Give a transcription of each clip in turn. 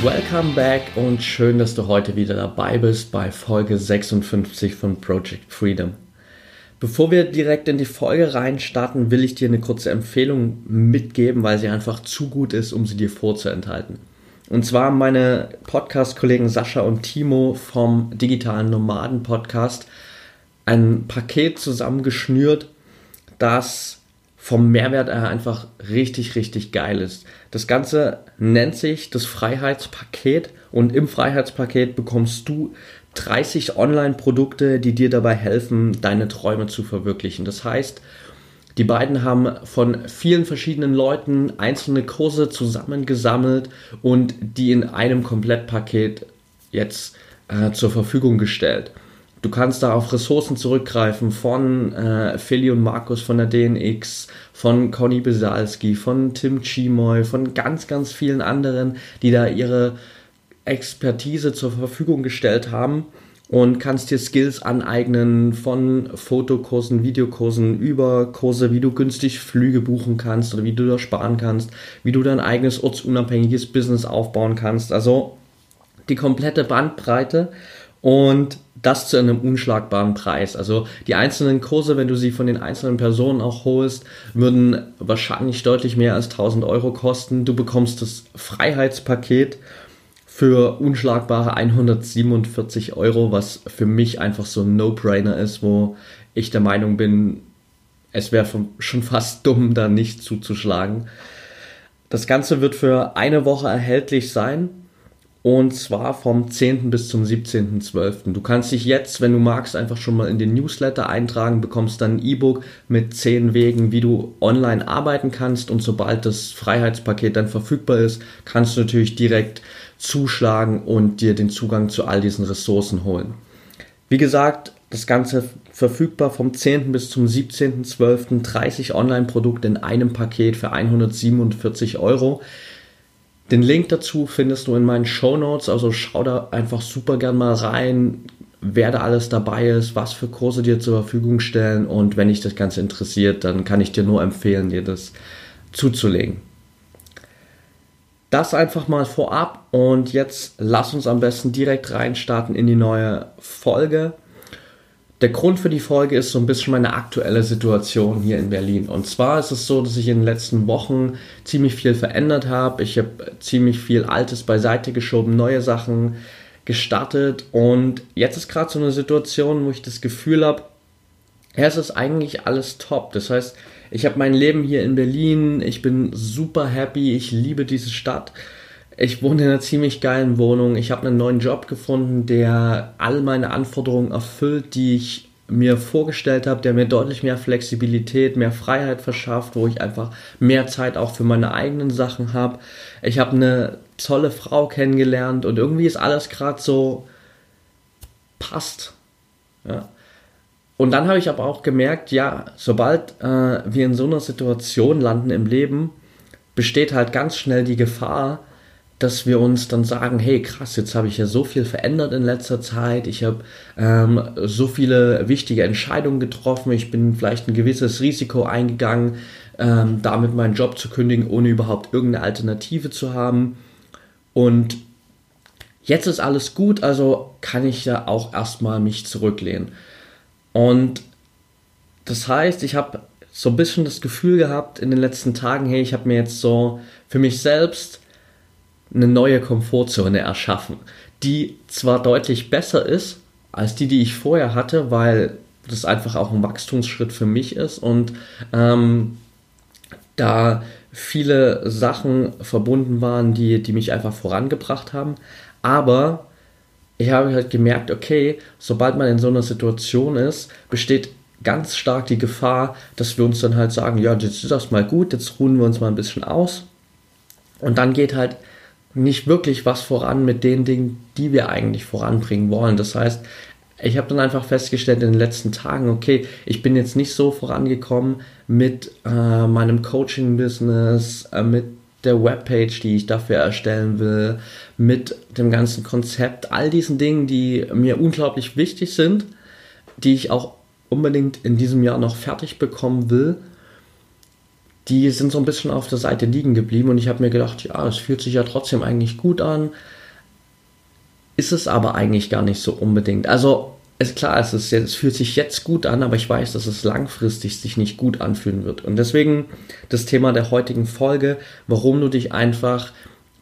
Welcome back und schön, dass du heute wieder dabei bist bei Folge 56 von Project Freedom. Bevor wir direkt in die Folge reinstarten, will ich dir eine kurze Empfehlung mitgeben, weil sie einfach zu gut ist, um sie dir vorzuenthalten. Und zwar meine Podcast-Kollegen Sascha und Timo vom Digitalen Nomaden Podcast ein Paket zusammengeschnürt, das vom Mehrwert her einfach richtig, richtig geil ist. Das Ganze nennt sich das Freiheitspaket und im Freiheitspaket bekommst du 30 Online-Produkte, die dir dabei helfen, deine Träume zu verwirklichen. Das heißt, die beiden haben von vielen verschiedenen Leuten einzelne Kurse zusammengesammelt und die in einem Komplettpaket jetzt äh, zur Verfügung gestellt. Du kannst da auf Ressourcen zurückgreifen von äh, Philly und Markus von der DNX, von Conny Besalski, von Tim Chimoy, von ganz, ganz vielen anderen, die da ihre Expertise zur Verfügung gestellt haben und kannst dir Skills aneignen von Fotokursen, Videokursen über Kurse, wie du günstig Flüge buchen kannst oder wie du da sparen kannst, wie du dein eigenes ortsunabhängiges Business aufbauen kannst. Also die komplette Bandbreite und das zu einem unschlagbaren Preis. Also die einzelnen Kurse, wenn du sie von den einzelnen Personen auch holst, würden wahrscheinlich deutlich mehr als 1000 Euro kosten. Du bekommst das Freiheitspaket für unschlagbare 147 Euro, was für mich einfach so ein No-Brainer ist, wo ich der Meinung bin, es wäre schon fast dumm, da nicht zuzuschlagen. Das Ganze wird für eine Woche erhältlich sein. Und zwar vom 10. bis zum 17.12. Du kannst dich jetzt, wenn du magst, einfach schon mal in den Newsletter eintragen, bekommst dann ein E-Book mit 10 Wegen, wie du online arbeiten kannst. Und sobald das Freiheitspaket dann verfügbar ist, kannst du natürlich direkt zuschlagen und dir den Zugang zu all diesen Ressourcen holen. Wie gesagt, das Ganze verfügbar vom 10. bis zum 17.12. 30 Online-Produkte in einem Paket für 147 Euro. Den Link dazu findest du in meinen Show Notes, also schau da einfach super gern mal rein, wer da alles dabei ist, was für Kurse dir zur Verfügung stellen und wenn dich das Ganze interessiert, dann kann ich dir nur empfehlen, dir das zuzulegen. Das einfach mal vorab und jetzt lass uns am besten direkt reinstarten in die neue Folge. Der Grund für die Folge ist so ein bisschen meine aktuelle Situation hier in Berlin. Und zwar ist es so, dass ich in den letzten Wochen ziemlich viel verändert habe. Ich habe ziemlich viel Altes beiseite geschoben, neue Sachen gestartet. Und jetzt ist gerade so eine Situation, wo ich das Gefühl habe, ja, es ist eigentlich alles top. Das heißt, ich habe mein Leben hier in Berlin, ich bin super happy, ich liebe diese Stadt. Ich wohne in einer ziemlich geilen Wohnung. Ich habe einen neuen Job gefunden, der all meine Anforderungen erfüllt, die ich mir vorgestellt habe, der mir deutlich mehr Flexibilität, mehr Freiheit verschafft, wo ich einfach mehr Zeit auch für meine eigenen Sachen habe. Ich habe eine tolle Frau kennengelernt und irgendwie ist alles gerade so passt. Ja. Und dann habe ich aber auch gemerkt, ja, sobald äh, wir in so einer Situation landen im Leben, besteht halt ganz schnell die Gefahr, dass wir uns dann sagen, hey krass, jetzt habe ich ja so viel verändert in letzter Zeit, ich habe ähm, so viele wichtige Entscheidungen getroffen, ich bin vielleicht ein gewisses Risiko eingegangen, ähm, damit meinen Job zu kündigen, ohne überhaupt irgendeine Alternative zu haben. Und jetzt ist alles gut, also kann ich ja auch erstmal mich zurücklehnen. Und das heißt, ich habe so ein bisschen das Gefühl gehabt in den letzten Tagen, hey, ich habe mir jetzt so für mich selbst eine neue Komfortzone erschaffen, die zwar deutlich besser ist als die, die ich vorher hatte, weil das einfach auch ein Wachstumsschritt für mich ist und ähm, da viele Sachen verbunden waren, die, die mich einfach vorangebracht haben. Aber ich habe halt gemerkt, okay, sobald man in so einer Situation ist, besteht ganz stark die Gefahr, dass wir uns dann halt sagen, ja, jetzt ist das mal gut, jetzt ruhen wir uns mal ein bisschen aus. Und dann geht halt nicht wirklich was voran mit den Dingen, die wir eigentlich voranbringen wollen. Das heißt, ich habe dann einfach festgestellt in den letzten Tagen, okay, ich bin jetzt nicht so vorangekommen mit äh, meinem Coaching-Business, äh, mit der Webpage, die ich dafür erstellen will, mit dem ganzen Konzept, all diesen Dingen, die mir unglaublich wichtig sind, die ich auch unbedingt in diesem Jahr noch fertig bekommen will, die sind so ein bisschen auf der Seite liegen geblieben und ich habe mir gedacht, ja, es fühlt sich ja trotzdem eigentlich gut an, ist es aber eigentlich gar nicht so unbedingt. Also ist klar, es, ist, es fühlt sich jetzt gut an, aber ich weiß, dass es langfristig sich nicht gut anfühlen wird. Und deswegen das Thema der heutigen Folge, warum du dich einfach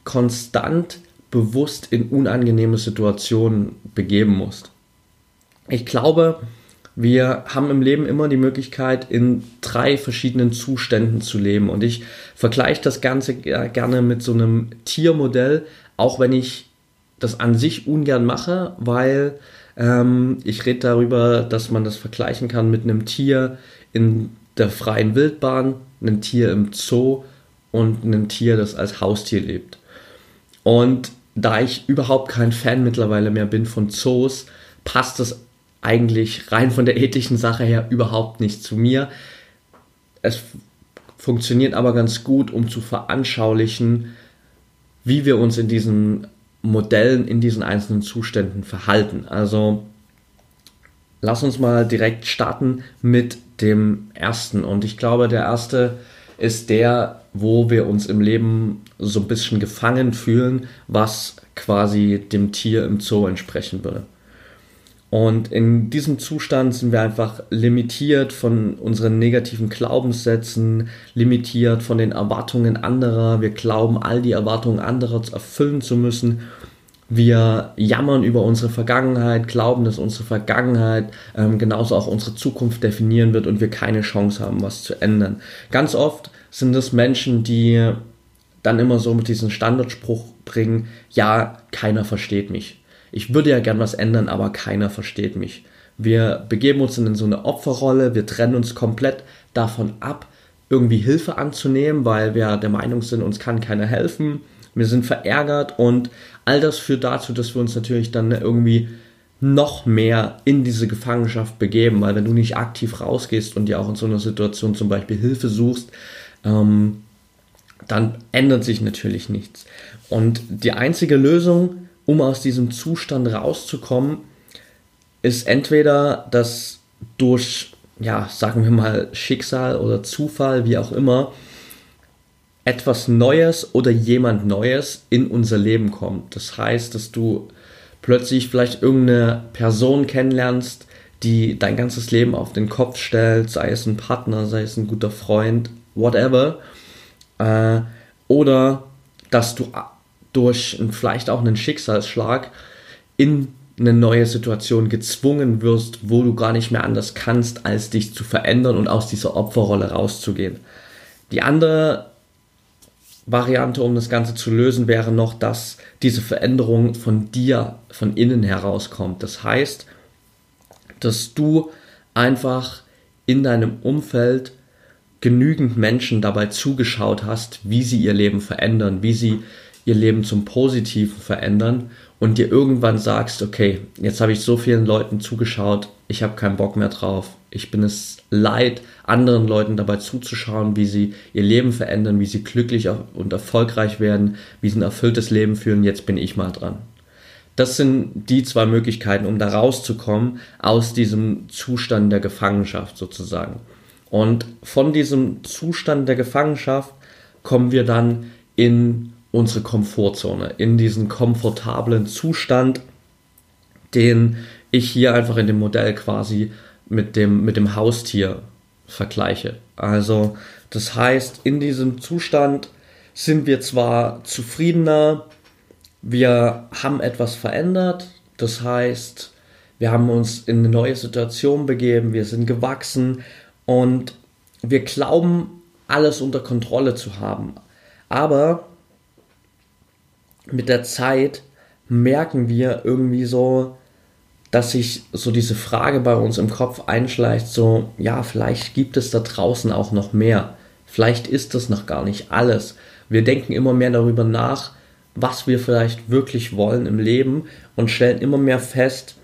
konstant bewusst in unangenehme Situationen begeben musst. Ich glaube, wir haben im Leben immer die Möglichkeit, in drei verschiedenen Zuständen zu leben. Und ich vergleiche das Ganze gerne mit so einem Tiermodell, auch wenn ich das an sich ungern mache, weil ähm, ich rede darüber, dass man das vergleichen kann mit einem Tier in der freien Wildbahn, einem Tier im Zoo und einem Tier, das als Haustier lebt. Und da ich überhaupt kein Fan mittlerweile mehr bin von Zoos, passt das eigentlich rein von der ethischen Sache her überhaupt nicht zu mir. Es funktioniert aber ganz gut, um zu veranschaulichen, wie wir uns in diesen Modellen, in diesen einzelnen Zuständen verhalten. Also lass uns mal direkt starten mit dem ersten. Und ich glaube, der erste ist der, wo wir uns im Leben so ein bisschen gefangen fühlen, was quasi dem Tier im Zoo entsprechen würde. Und in diesem Zustand sind wir einfach limitiert von unseren negativen Glaubenssätzen, limitiert von den Erwartungen anderer. Wir glauben, all die Erwartungen anderer erfüllen zu müssen. Wir jammern über unsere Vergangenheit, glauben, dass unsere Vergangenheit ähm, genauso auch unsere Zukunft definieren wird und wir keine Chance haben, was zu ändern. Ganz oft sind es Menschen, die dann immer so mit diesem Standardspruch bringen, ja, keiner versteht mich ich würde ja gern was ändern, aber keiner versteht mich. Wir begeben uns in so eine Opferrolle, wir trennen uns komplett davon ab, irgendwie Hilfe anzunehmen, weil wir der Meinung sind, uns kann keiner helfen. Wir sind verärgert und all das führt dazu, dass wir uns natürlich dann irgendwie noch mehr in diese Gefangenschaft begeben, weil wenn du nicht aktiv rausgehst und dir auch in so einer Situation zum Beispiel Hilfe suchst, ähm, dann ändert sich natürlich nichts. Und die einzige Lösung, um aus diesem Zustand rauszukommen, ist entweder das durch, ja, sagen wir mal, Schicksal oder Zufall, wie auch immer, etwas Neues oder jemand Neues in unser Leben kommt. Das heißt, dass du plötzlich vielleicht irgendeine Person kennenlernst, die dein ganzes Leben auf den Kopf stellt, sei es ein Partner, sei es ein guter Freund, whatever. Äh, oder dass du durch vielleicht auch einen Schicksalsschlag in eine neue Situation gezwungen wirst, wo du gar nicht mehr anders kannst, als dich zu verändern und aus dieser Opferrolle rauszugehen. Die andere Variante, um das Ganze zu lösen, wäre noch, dass diese Veränderung von dir, von innen herauskommt. Das heißt, dass du einfach in deinem Umfeld genügend Menschen dabei zugeschaut hast, wie sie ihr Leben verändern, wie sie ihr Leben zum Positiven verändern und dir irgendwann sagst, okay, jetzt habe ich so vielen Leuten zugeschaut, ich habe keinen Bock mehr drauf. Ich bin es leid, anderen Leuten dabei zuzuschauen, wie sie ihr Leben verändern, wie sie glücklich und erfolgreich werden, wie sie ein erfülltes Leben führen. Jetzt bin ich mal dran. Das sind die zwei Möglichkeiten, um da rauszukommen aus diesem Zustand der Gefangenschaft sozusagen. Und von diesem Zustand der Gefangenschaft kommen wir dann in unsere Komfortzone, in diesen komfortablen Zustand, den ich hier einfach in dem Modell quasi mit dem, mit dem Haustier vergleiche. Also das heißt, in diesem Zustand sind wir zwar zufriedener, wir haben etwas verändert, das heißt, wir haben uns in eine neue Situation begeben, wir sind gewachsen und wir glauben, alles unter Kontrolle zu haben. Aber mit der Zeit merken wir irgendwie so, dass sich so diese Frage bei uns im Kopf einschleicht, so, ja, vielleicht gibt es da draußen auch noch mehr. Vielleicht ist das noch gar nicht alles. Wir denken immer mehr darüber nach, was wir vielleicht wirklich wollen im Leben und stellen immer mehr fest,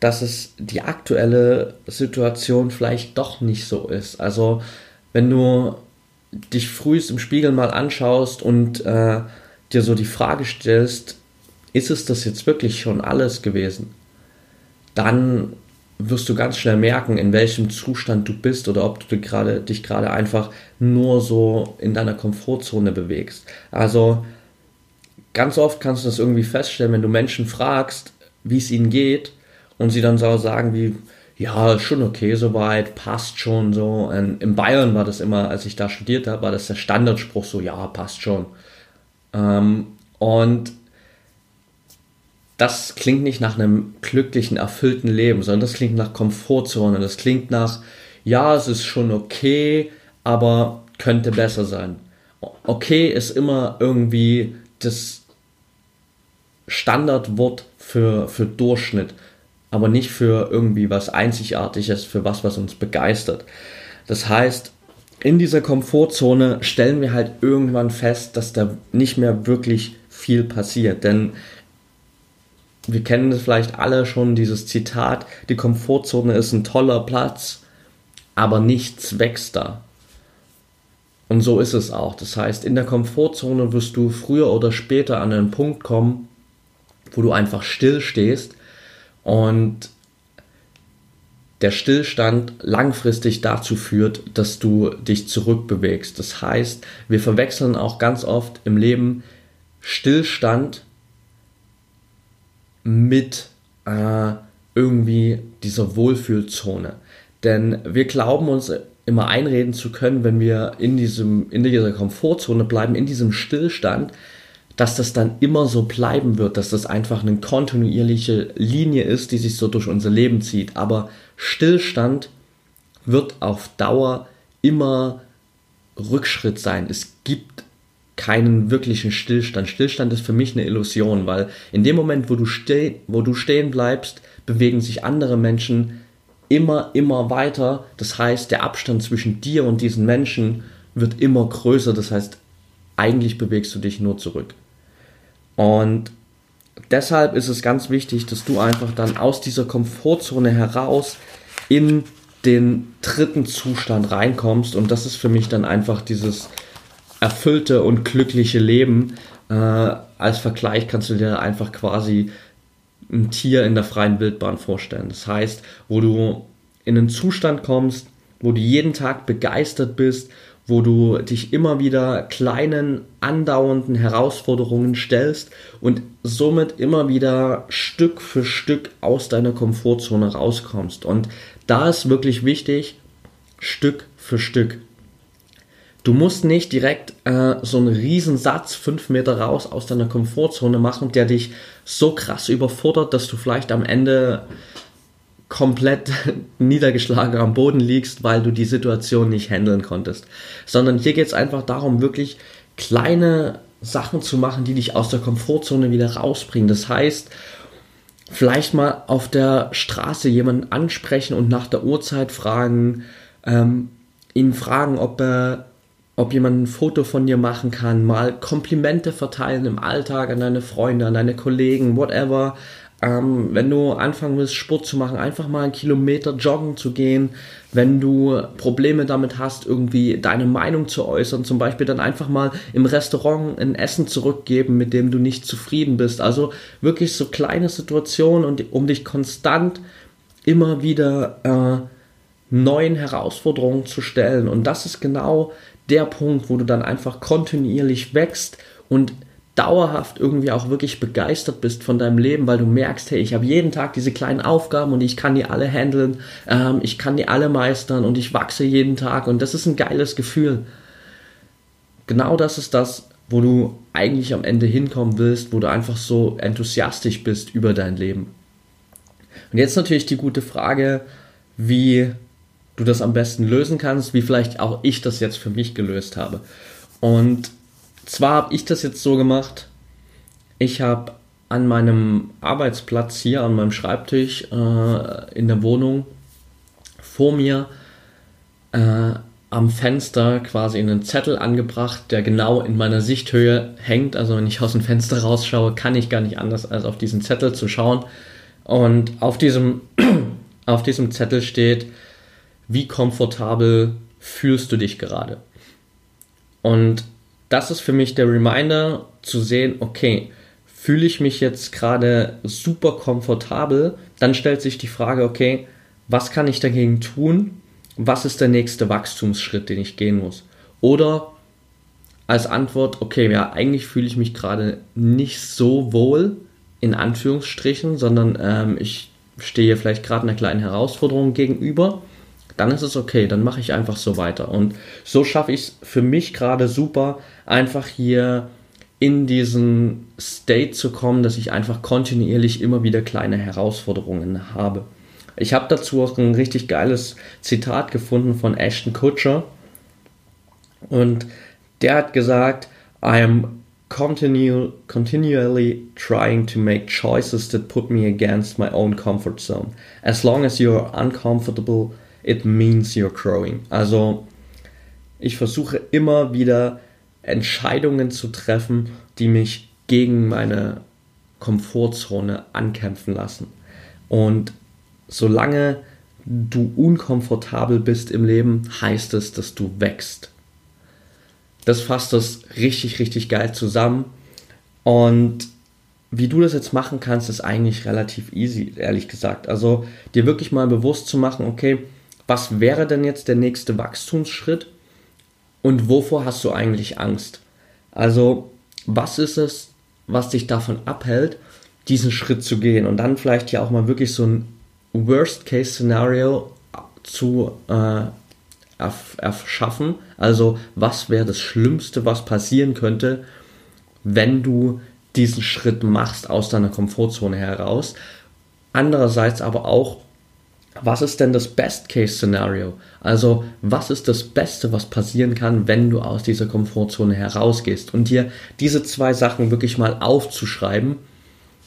dass es die aktuelle Situation vielleicht doch nicht so ist. Also wenn du dich frühst im Spiegel mal anschaust und äh, dir so die Frage stellst, ist es das jetzt wirklich schon alles gewesen? Dann wirst du ganz schnell merken, in welchem Zustand du bist oder ob du grade, dich gerade einfach nur so in deiner Komfortzone bewegst. Also ganz oft kannst du das irgendwie feststellen, wenn du Menschen fragst, wie es ihnen geht und sie dann so sagen wie, ja, schon okay soweit, passt schon so. Und in Bayern war das immer, als ich da studiert habe, war das der Standardspruch so, ja, passt schon. Ähm, und das klingt nicht nach einem glücklichen, erfüllten Leben, sondern das klingt nach Komfortzone. Das klingt nach, ja, es ist schon okay, aber könnte besser sein. Okay ist immer irgendwie das Standardwort für, für Durchschnitt, aber nicht für irgendwie was Einzigartiges, für was, was uns begeistert. Das heißt, in dieser Komfortzone stellen wir halt irgendwann fest, dass da nicht mehr wirklich viel passiert. Denn wir kennen es vielleicht alle schon, dieses Zitat, die Komfortzone ist ein toller Platz, aber nichts wächst da. Und so ist es auch. Das heißt, in der Komfortzone wirst du früher oder später an einen Punkt kommen, wo du einfach still stehst und der Stillstand langfristig dazu führt, dass du dich zurückbewegst. Das heißt, wir verwechseln auch ganz oft im Leben Stillstand mit äh, irgendwie dieser Wohlfühlzone. Denn wir glauben uns immer einreden zu können, wenn wir in, diesem, in dieser Komfortzone bleiben, in diesem Stillstand, dass das dann immer so bleiben wird, dass das einfach eine kontinuierliche Linie ist, die sich so durch unser Leben zieht. Aber Stillstand wird auf Dauer immer Rückschritt sein. Es gibt keinen wirklichen Stillstand. Stillstand ist für mich eine Illusion, weil in dem Moment, wo du, ste wo du stehen bleibst, bewegen sich andere Menschen immer, immer weiter. Das heißt, der Abstand zwischen dir und diesen Menschen wird immer größer. Das heißt, eigentlich bewegst du dich nur zurück. Und deshalb ist es ganz wichtig, dass du einfach dann aus dieser Komfortzone heraus in den dritten Zustand reinkommst. Und das ist für mich dann einfach dieses erfüllte und glückliche Leben. Äh, als Vergleich kannst du dir einfach quasi ein Tier in der freien Wildbahn vorstellen. Das heißt, wo du in einen Zustand kommst, wo du jeden Tag begeistert bist, wo du dich immer wieder kleinen, andauernden Herausforderungen stellst und somit immer wieder Stück für Stück aus deiner Komfortzone rauskommst. Und da ist wirklich wichtig, Stück für Stück. Du musst nicht direkt äh, so einen Riesensatz fünf Meter raus aus deiner Komfortzone machen, der dich so krass überfordert, dass du vielleicht am Ende komplett niedergeschlagen am Boden liegst, weil du die Situation nicht handeln konntest. Sondern hier geht es einfach darum, wirklich kleine Sachen zu machen, die dich aus der Komfortzone wieder rausbringen. Das heißt, vielleicht mal auf der Straße jemanden ansprechen und nach der Uhrzeit fragen, ähm, ihn fragen, ob er ob jemand ein Foto von dir machen kann, mal Komplimente verteilen im Alltag an deine Freunde, an deine Kollegen, whatever. Ähm, wenn du anfangen willst, Sport zu machen, einfach mal einen Kilometer joggen zu gehen. Wenn du Probleme damit hast, irgendwie deine Meinung zu äußern, zum Beispiel dann einfach mal im Restaurant ein Essen zurückgeben, mit dem du nicht zufrieden bist. Also wirklich so kleine Situationen, und, um dich konstant immer wieder äh, neuen Herausforderungen zu stellen. Und das ist genau der Punkt, wo du dann einfach kontinuierlich wächst und dauerhaft irgendwie auch wirklich begeistert bist von deinem Leben, weil du merkst, hey, ich habe jeden Tag diese kleinen Aufgaben und ich kann die alle handeln, ähm, ich kann die alle meistern und ich wachse jeden Tag und das ist ein geiles Gefühl. Genau das ist das, wo du eigentlich am Ende hinkommen willst, wo du einfach so enthusiastisch bist über dein Leben. Und jetzt natürlich die gute Frage, wie du das am besten lösen kannst, wie vielleicht auch ich das jetzt für mich gelöst habe. Und zwar habe ich das jetzt so gemacht, ich habe an meinem Arbeitsplatz hier, an meinem Schreibtisch äh, in der Wohnung vor mir äh, am Fenster quasi einen Zettel angebracht, der genau in meiner Sichthöhe hängt. Also wenn ich aus dem Fenster rausschaue, kann ich gar nicht anders, als auf diesen Zettel zu schauen. Und auf diesem, auf diesem Zettel steht, wie komfortabel fühlst du dich gerade? Und das ist für mich der Reminder zu sehen, okay, fühle ich mich jetzt gerade super komfortabel, dann stellt sich die Frage, okay, was kann ich dagegen tun? Was ist der nächste Wachstumsschritt, den ich gehen muss? Oder als Antwort, okay, ja, eigentlich fühle ich mich gerade nicht so wohl, in Anführungsstrichen, sondern ähm, ich stehe vielleicht gerade einer kleinen Herausforderung gegenüber dann ist es okay, dann mache ich einfach so weiter. Und so schaffe ich es für mich gerade super, einfach hier in diesen State zu kommen, dass ich einfach kontinuierlich immer wieder kleine Herausforderungen habe. Ich habe dazu auch ein richtig geiles Zitat gefunden von Ashton Kutcher. Und der hat gesagt, I am continue, continually trying to make choices that put me against my own comfort zone. As long as you are uncomfortable it means you're growing. Also ich versuche immer wieder Entscheidungen zu treffen, die mich gegen meine Komfortzone ankämpfen lassen. Und solange du unkomfortabel bist im Leben, heißt es, dass du wächst. Das fasst das richtig, richtig geil zusammen. Und wie du das jetzt machen kannst, ist eigentlich relativ easy, ehrlich gesagt. Also dir wirklich mal bewusst zu machen, okay, was wäre denn jetzt der nächste Wachstumsschritt und wovor hast du eigentlich Angst? Also, was ist es, was dich davon abhält, diesen Schritt zu gehen und dann vielleicht ja auch mal wirklich so ein Worst-Case-Szenario zu äh, erschaffen. Also, was wäre das Schlimmste, was passieren könnte, wenn du diesen Schritt machst aus deiner Komfortzone heraus? Andererseits aber auch, was ist denn das Best-Case-Szenario? Also, was ist das Beste, was passieren kann, wenn du aus dieser Komfortzone herausgehst? Und dir diese zwei Sachen wirklich mal aufzuschreiben,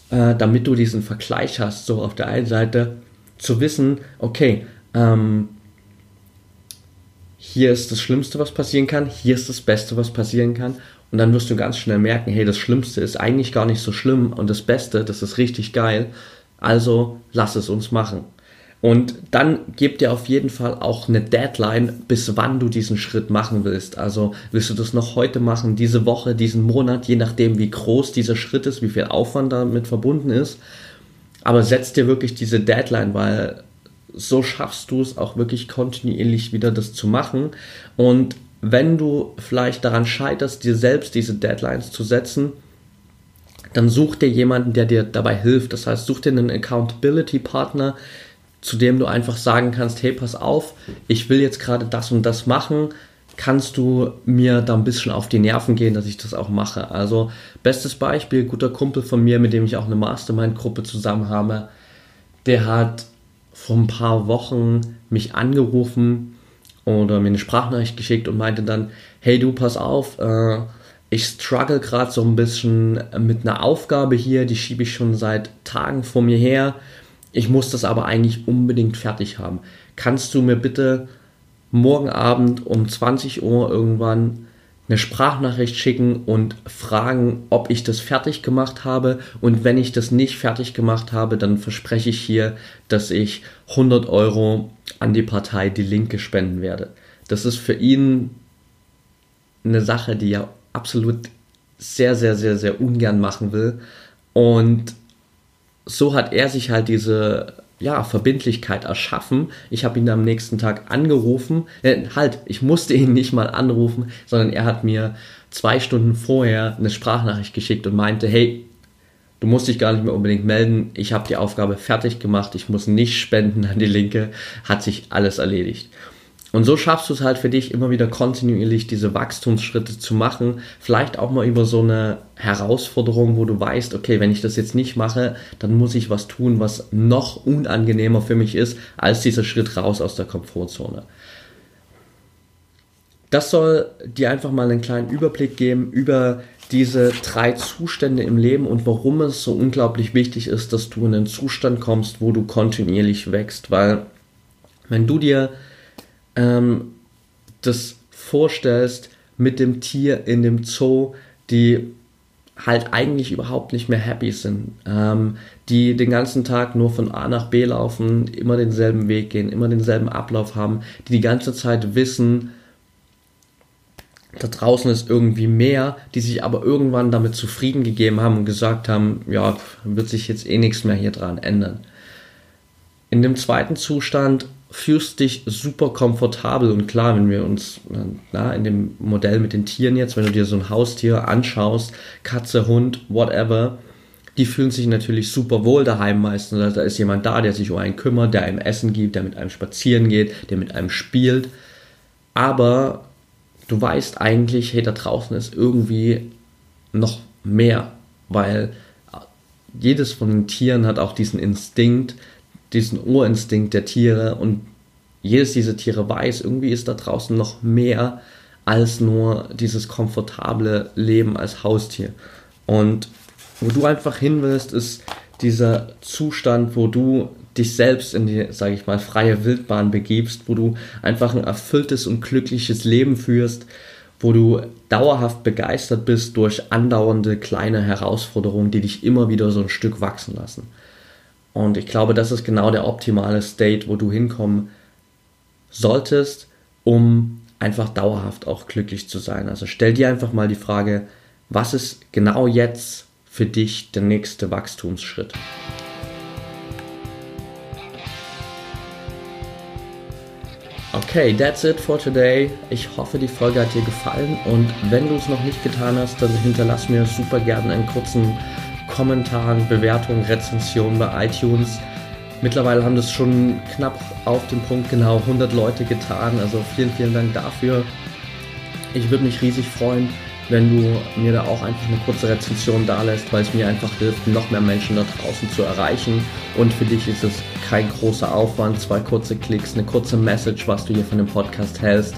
äh, damit du diesen Vergleich hast, so auf der einen Seite zu wissen, okay, ähm, hier ist das Schlimmste, was passieren kann, hier ist das Beste, was passieren kann. Und dann wirst du ganz schnell merken, hey, das Schlimmste ist eigentlich gar nicht so schlimm und das Beste, das ist richtig geil. Also lass es uns machen. Und dann gib dir auf jeden Fall auch eine Deadline, bis wann du diesen Schritt machen willst. Also willst du das noch heute machen, diese Woche, diesen Monat, je nachdem, wie groß dieser Schritt ist, wie viel Aufwand damit verbunden ist. Aber setz dir wirklich diese Deadline, weil so schaffst du es auch wirklich kontinuierlich wieder das zu machen. Und wenn du vielleicht daran scheiterst, dir selbst diese Deadlines zu setzen, dann such dir jemanden, der dir dabei hilft. Das heißt, such dir einen Accountability Partner, zu dem du einfach sagen kannst, hey, pass auf, ich will jetzt gerade das und das machen, kannst du mir da ein bisschen auf die Nerven gehen, dass ich das auch mache. Also bestes Beispiel, guter Kumpel von mir, mit dem ich auch eine Mastermind-Gruppe zusammen habe, der hat vor ein paar Wochen mich angerufen oder mir eine Sprachnachricht geschickt und meinte dann, hey du, pass auf, äh, ich struggle gerade so ein bisschen mit einer Aufgabe hier, die schiebe ich schon seit Tagen vor mir her ich muss das aber eigentlich unbedingt fertig haben. Kannst du mir bitte morgen Abend um 20 Uhr irgendwann eine Sprachnachricht schicken und fragen, ob ich das fertig gemacht habe. Und wenn ich das nicht fertig gemacht habe, dann verspreche ich hier, dass ich 100 Euro an die Partei Die Linke spenden werde. Das ist für ihn eine Sache, die er absolut sehr, sehr, sehr, sehr ungern machen will. Und so hat er sich halt diese ja, Verbindlichkeit erschaffen. Ich habe ihn am nächsten Tag angerufen. Äh, halt, ich musste ihn nicht mal anrufen, sondern er hat mir zwei Stunden vorher eine Sprachnachricht geschickt und meinte, hey, du musst dich gar nicht mehr unbedingt melden. Ich habe die Aufgabe fertig gemacht. Ich muss nicht spenden an die Linke. Hat sich alles erledigt. Und so schaffst du es halt für dich immer wieder kontinuierlich diese Wachstumsschritte zu machen. Vielleicht auch mal über so eine Herausforderung, wo du weißt, okay, wenn ich das jetzt nicht mache, dann muss ich was tun, was noch unangenehmer für mich ist, als dieser Schritt raus aus der Komfortzone. Das soll dir einfach mal einen kleinen Überblick geben über diese drei Zustände im Leben und warum es so unglaublich wichtig ist, dass du in einen Zustand kommst, wo du kontinuierlich wächst. Weil wenn du dir ähm, das vorstellst mit dem Tier in dem Zoo, die halt eigentlich überhaupt nicht mehr happy sind, ähm, die den ganzen Tag nur von A nach B laufen, immer denselben Weg gehen, immer denselben Ablauf haben, die die ganze Zeit wissen, da draußen ist irgendwie mehr, die sich aber irgendwann damit zufrieden gegeben haben und gesagt haben, ja, wird sich jetzt eh nichts mehr hier dran ändern. In dem zweiten Zustand fühlst dich super komfortabel und klar, wenn wir uns na, in dem Modell mit den Tieren jetzt, wenn du dir so ein Haustier anschaust, Katze, Hund, whatever, die fühlen sich natürlich super wohl daheim meistens. Also da ist jemand da, der sich um einen kümmert, der einem Essen gibt, der mit einem spazieren geht, der mit einem spielt. Aber du weißt eigentlich, hey, da draußen ist irgendwie noch mehr, weil jedes von den Tieren hat auch diesen Instinkt, diesen Urinstinkt der Tiere und jedes dieser Tiere weiß, irgendwie ist da draußen noch mehr als nur dieses komfortable Leben als Haustier. Und wo du einfach hin willst, ist dieser Zustand, wo du dich selbst in die, sage ich mal, freie Wildbahn begibst, wo du einfach ein erfülltes und glückliches Leben führst, wo du dauerhaft begeistert bist durch andauernde kleine Herausforderungen, die dich immer wieder so ein Stück wachsen lassen. Und ich glaube, das ist genau der optimale State, wo du hinkommen solltest, um einfach dauerhaft auch glücklich zu sein. Also stell dir einfach mal die Frage, was ist genau jetzt für dich der nächste Wachstumsschritt? Okay, that's it for today. Ich hoffe, die Folge hat dir gefallen und wenn du es noch nicht getan hast, dann hinterlass mir super gerne einen kurzen Kommentaren, Bewertungen, Rezensionen bei iTunes. Mittlerweile haben das schon knapp auf den Punkt genau 100 Leute getan. Also vielen, vielen Dank dafür. Ich würde mich riesig freuen, wenn du mir da auch einfach eine kurze Rezension da lässt, weil es mir einfach hilft, noch mehr Menschen da draußen zu erreichen. Und für dich ist es kein großer Aufwand, zwei kurze Klicks, eine kurze Message, was du hier von dem Podcast hältst.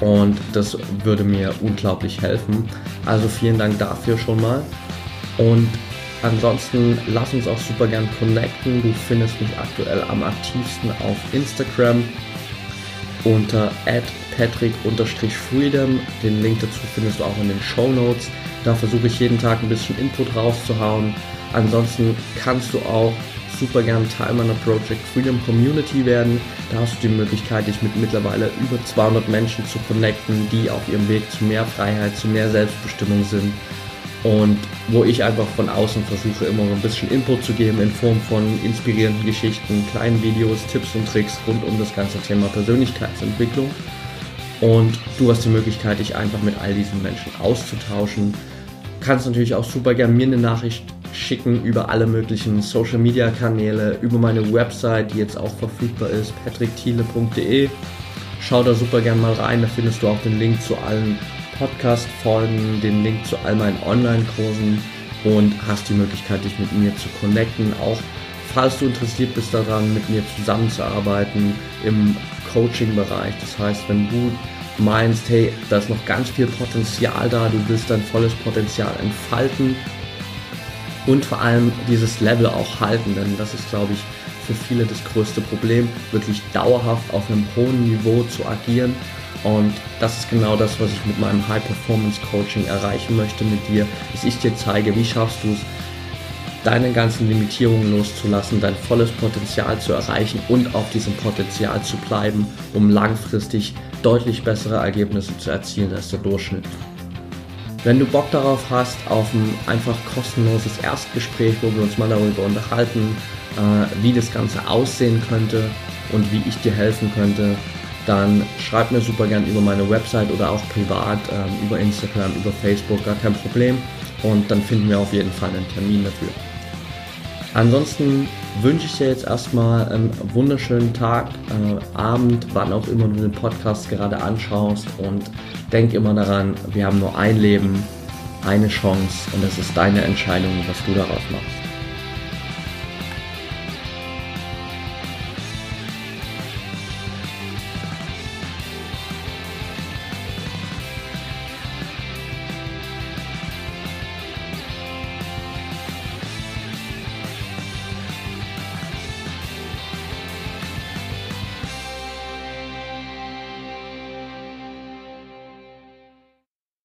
Und das würde mir unglaublich helfen. Also vielen Dank dafür schon mal. Und Ansonsten lass uns auch super gern connecten. Du findest mich aktuell am aktivsten auf Instagram unter patrick-freedom. Den Link dazu findest du auch in den Show Notes. Da versuche ich jeden Tag ein bisschen Input rauszuhauen. Ansonsten kannst du auch super gern Teil meiner Project Freedom Community werden. Da hast du die Möglichkeit, dich mit mittlerweile über 200 Menschen zu connecten, die auf ihrem Weg zu mehr Freiheit, zu mehr Selbstbestimmung sind und wo ich einfach von außen versuche, immer so ein bisschen Input zu geben in Form von inspirierenden Geschichten, kleinen Videos, Tipps und Tricks rund um das ganze Thema Persönlichkeitsentwicklung. Und du hast die Möglichkeit, dich einfach mit all diesen Menschen auszutauschen. Kannst natürlich auch super gerne mir eine Nachricht schicken über alle möglichen Social Media Kanäle, über meine Website, die jetzt auch verfügbar ist, patrickthiele.de. Schau da super gerne mal rein, da findest du auch den Link zu allen Podcast-Folgen, den Link zu all meinen Online-Kursen und hast die Möglichkeit, dich mit mir zu connecten. Auch falls du interessiert bist daran, mit mir zusammenzuarbeiten im Coaching-Bereich. Das heißt, wenn du meinst, hey, da ist noch ganz viel Potenzial da, du willst dein volles Potenzial entfalten und vor allem dieses Level auch halten, denn das ist, glaube ich, für viele das größte Problem, wirklich dauerhaft auf einem hohen Niveau zu agieren und das ist genau das, was ich mit meinem High Performance Coaching erreichen möchte mit dir, dass ich dir zeige, wie schaffst du es, deine ganzen Limitierungen loszulassen, dein volles Potenzial zu erreichen und auf diesem Potenzial zu bleiben, um langfristig deutlich bessere Ergebnisse zu erzielen als der Durchschnitt. Wenn du Bock darauf hast, auf ein einfach kostenloses Erstgespräch, wo wir uns mal darüber unterhalten, äh, wie das Ganze aussehen könnte und wie ich dir helfen könnte, dann schreib mir super gern über meine Website oder auch privat, ähm, über Instagram, über Facebook, gar kein Problem. Und dann finden wir auf jeden Fall einen Termin dafür. Ansonsten wünsche ich dir jetzt erstmal einen wunderschönen Tag, äh, Abend, wann auch immer du den Podcast gerade anschaust und denk immer daran, wir haben nur ein Leben, eine Chance und es ist deine Entscheidung, was du daraus machst.